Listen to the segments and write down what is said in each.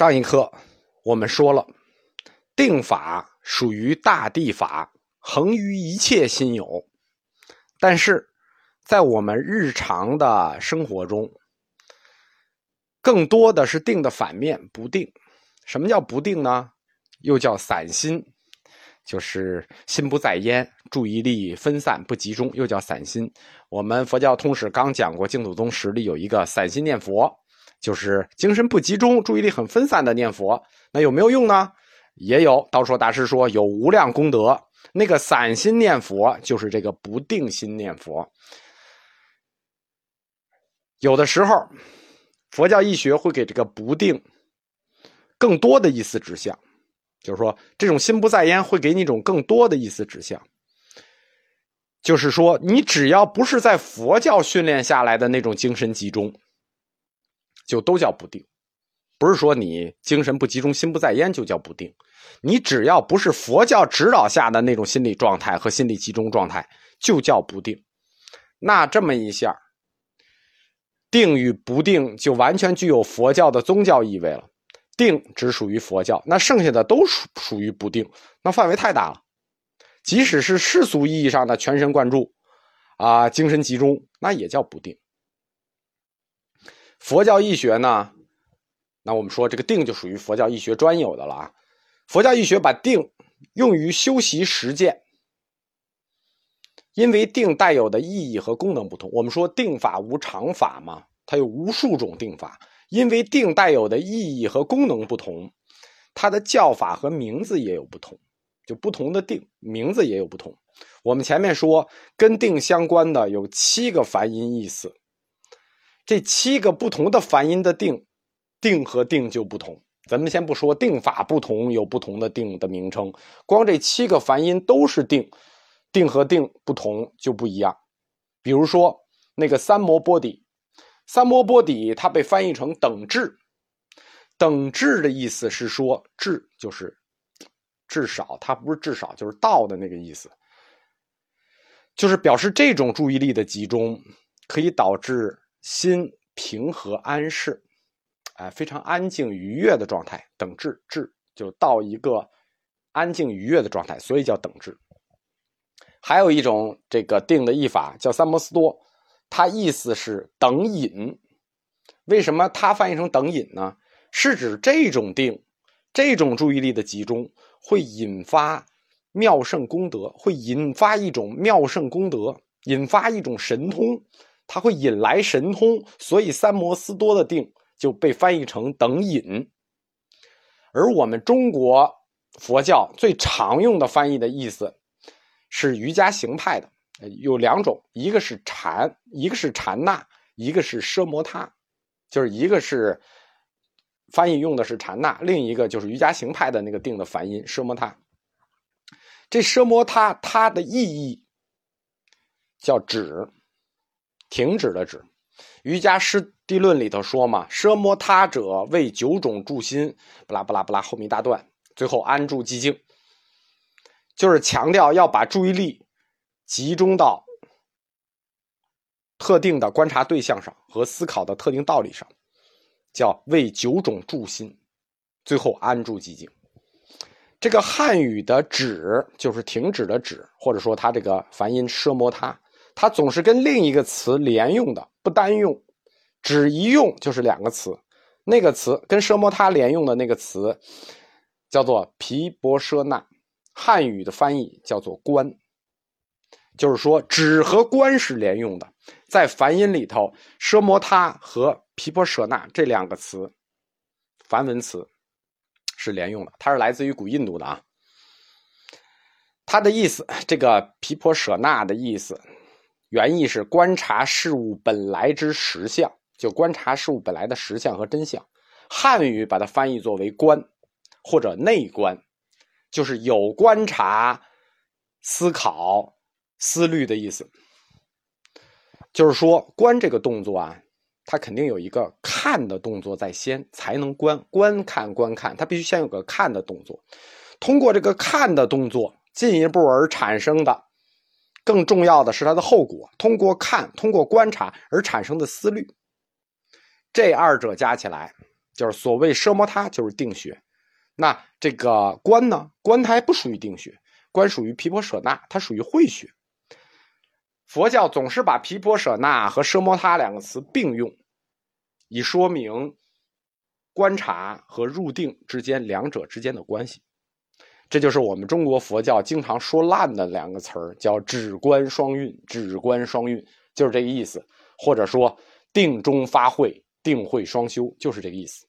上一课我们说了，定法属于大地法，恒于一切心有。但是，在我们日常的生活中，更多的是定的反面，不定。什么叫不定呢？又叫散心，就是心不在焉，注意力分散不集中，又叫散心。我们佛教通史刚讲过，净土宗史里有一个散心念佛。就是精神不集中、注意力很分散的念佛，那有没有用呢？也有。道说大师说有无量功德。那个散心念佛就是这个不定心念佛。有的时候，佛教义学会给这个不定更多的意思指向，就是说这种心不在焉会给你一种更多的意思指向，就是说你只要不是在佛教训练下来的那种精神集中。就都叫不定，不是说你精神不集中、心不在焉就叫不定。你只要不是佛教指导下的那种心理状态和心理集中状态，就叫不定。那这么一下，定与不定就完全具有佛教的宗教意味了。定只属于佛教，那剩下的都属属于不定。那范围太大了，即使是世俗意义上的全神贯注啊，精神集中，那也叫不定。佛教义学呢，那我们说这个定就属于佛教义学专有的了啊。佛教义学把定用于修习实践，因为定带有的意义和功能不同。我们说定法无常法嘛，它有无数种定法，因为定带有的意义和功能不同，它的叫法和名字也有不同，就不同的定名字也有不同。我们前面说跟定相关的有七个梵音意思。这七个不同的梵音的定，定和定就不同。咱们先不说定法不同，有不同的定的名称，光这七个梵音都是定，定和定不同就不一样。比如说那个三摩波底，三摩波底它被翻译成等智，等智的意思是说智就是至少，它不是至少就是到的那个意思，就是表示这种注意力的集中可以导致。心平和安适，哎，非常安静愉悦的状态，等至至就到一个安静愉悦的状态，所以叫等至。还有一种这个定的译法叫三摩斯多，它意思是等引。为什么它翻译成等引呢？是指这种定，这种注意力的集中会引发妙胜功德，会引发一种妙胜功德，引发一种神通。它会引来神通，所以三摩斯多的定就被翻译成等引。而我们中国佛教最常用的翻译的意思是瑜伽行派的，有两种，一个是禅，一个是禅那，一个是奢摩他，就是一个是翻译用的是禅那，另一个就是瑜伽行派的那个定的梵音奢摩他。这奢摩他它的意义叫止。停止的止，瑜伽师地论里头说嘛，奢摩他者为九种助心，不拉不拉不拉，后面一大段，最后安住寂静，就是强调要把注意力集中到特定的观察对象上和思考的特定道理上，叫为九种助心，最后安住寂静。这个汉语的止就是停止的止，或者说它这个梵音奢摩他。它总是跟另一个词连用的，不单用，只一用就是两个词。那个词跟奢摩他连用的那个词叫做皮婆舍那，汉语的翻译叫做观，就是说只和观是连用的。在梵音里头，奢摩他和皮婆舍那这两个词，梵文词是连用的。它是来自于古印度的啊。它的意思，这个皮婆舍那的意思。原意是观察事物本来之实相，就观察事物本来的实相和真相。汉语把它翻译作为观，或者内观，就是有观察、思考、思虑的意思。就是说，观这个动作啊，它肯定有一个看的动作在先，才能观。观看、观看，它必须先有个看的动作。通过这个看的动作，进一步而产生的。更重要的是它的后果，通过看、通过观察而产生的思虑，这二者加起来就是所谓奢摩他就是定学。那这个观呢？观它还不属于定学，观属于毗婆舍那，它属于慧学。佛教总是把毗婆舍那和奢摩他两个词并用，以说明观察和入定之间两者之间的关系。这就是我们中国佛教经常说烂的两个词儿，叫“止观双运”。止观双运就是这个意思，或者说定中发慧，定慧双修，就是这个意思。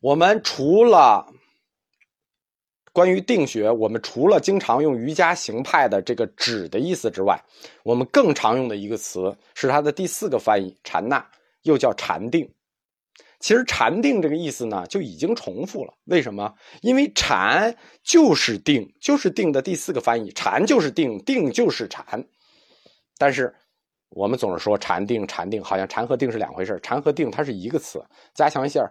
我们除了关于定学，我们除了经常用瑜伽行派的这个“止”的意思之外，我们更常用的一个词是它的第四个翻译“禅那”，又叫禅定。其实“禅定”这个意思呢，就已经重复了。为什么？因为“禅”就是定，就是定的第四个翻译，“禅”就是定，定就是禅。但是我们总是说“禅定”，“禅定”，好像“禅”和“定”是两回事禅”和“定”它是一个词，加强一下。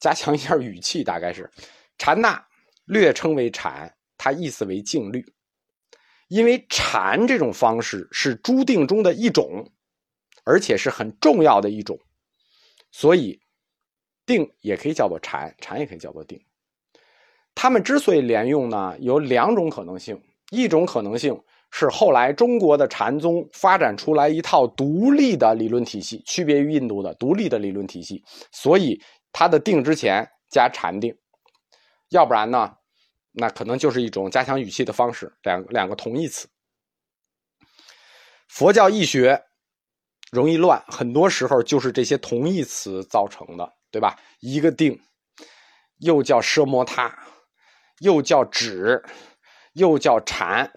加强一下语气，大概是禅那略称为禅，它意思为静虑。因为禅这种方式是诸定中的一种，而且是很重要的一种，所以定也可以叫做禅，禅也可以叫做定。他们之所以连用呢，有两种可能性：一种可能性是后来中国的禅宗发展出来一套独立的理论体系，区别于印度的独立的理论体系，所以。它的定之前加禅定，要不然呢，那可能就是一种加强语气的方式，两两个同义词。佛教易学容易乱，很多时候就是这些同义词造成的，对吧？一个定，又叫奢摩他，又叫止，又叫禅。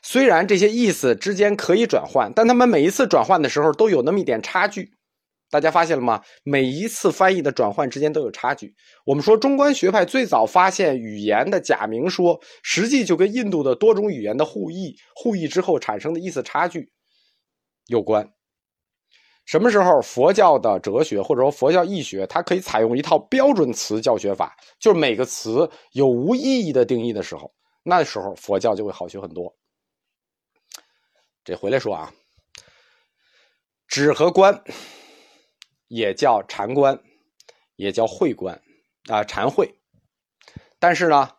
虽然这些意思之间可以转换，但他们每一次转换的时候都有那么一点差距。大家发现了吗？每一次翻译的转换之间都有差距。我们说中观学派最早发现语言的假名说，实际就跟印度的多种语言的互译、互译之后产生的意思差距有关。什么时候佛教的哲学或者说佛教义学，它可以采用一套标准词教学法，就是每个词有无意义的定义的时候，那时候佛教就会好学很多。这回来说啊，止和观。也叫禅观，也叫慧观，啊，禅慧。但是呢，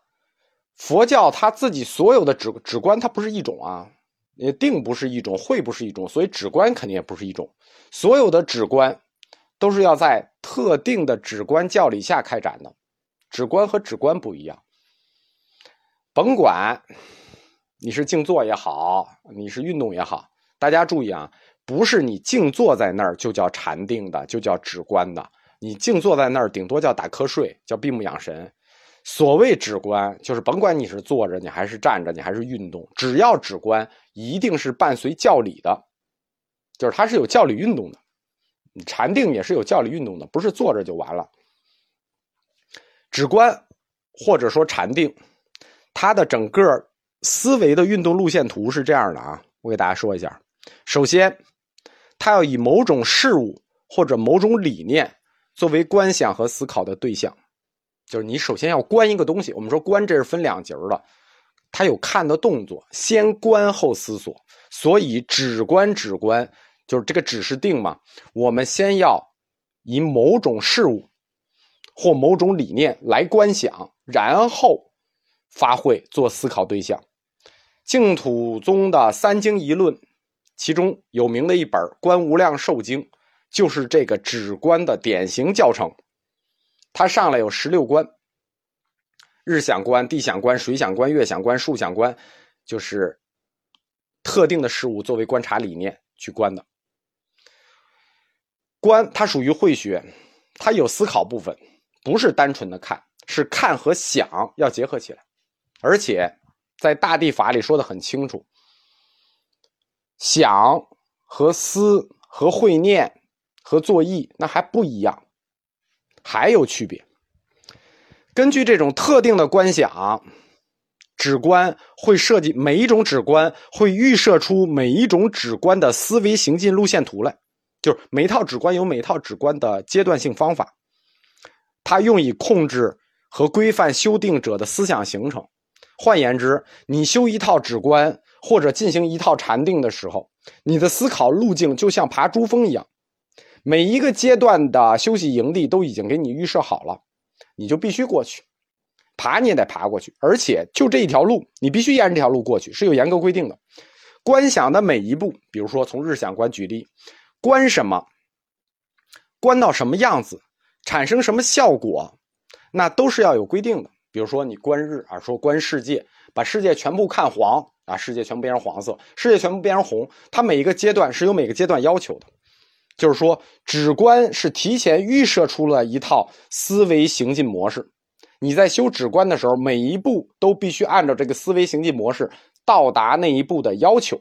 佛教它自己所有的止止观，它不是一种啊，也定不是一种，会不是一种，所以止观肯定也不是一种。所有的止观都是要在特定的止观教理下开展的，止观和止观不一样。甭管你是静坐也好，你是运动也好，大家注意啊。不是你静坐在那儿就叫禅定的，就叫止观的。你静坐在那儿，顶多叫打瞌睡，叫闭目养神。所谓止观，就是甭管你是坐着，你还是站着，你还是运动，只要止观，一定是伴随教理的，就是它是有教理运动的。禅定也是有教理运动的，不是坐着就完了。止观或者说禅定，它的整个思维的运动路线图是这样的啊，我给大家说一下。首先。它要以某种事物或者某种理念作为观想和思考的对象，就是你首先要观一个东西。我们说观这是分两节的，它有看的动作，先观后思索。所以止观止观就是这个止是定嘛。我们先要以某种事物或某种理念来观想，然后发挥做思考对象。净土宗的三经一论。其中有名的一本《观无量寿经》，就是这个止观的典型教程。它上来有十六观：日想观、地想观、水想观、月想观、树想观，就是特定的事物作为观察理念去观的。观它属于慧学，它有思考部分，不是单纯的看，是看和想要结合起来，而且在大地法里说的很清楚。想和思和会念和作意，那还不一样，还有区别。根据这种特定的观想，指观会设计每一种指观会预设出每一种指观的思维行进路线图来，就是每套指观有每套指观的阶段性方法，它用以控制和规范修订者的思想形成。换言之，你修一套指观。或者进行一套禅定的时候，你的思考路径就像爬珠峰一样，每一个阶段的休息营地都已经给你预设好了，你就必须过去，爬你也得爬过去，而且就这一条路，你必须沿着这条路过去，是有严格规定的。观想的每一步，比如说从日想观举例，观什么，观到什么样子，产生什么效果，那都是要有规定的。比如说你观日啊，说观世界，把世界全部看黄啊，世界全部变成黄色，世界全部变成红，它每一个阶段是有每个阶段要求的。就是说，止观是提前预设出了一套思维行进模式。你在修止观的时候，每一步都必须按照这个思维行进模式到达那一步的要求。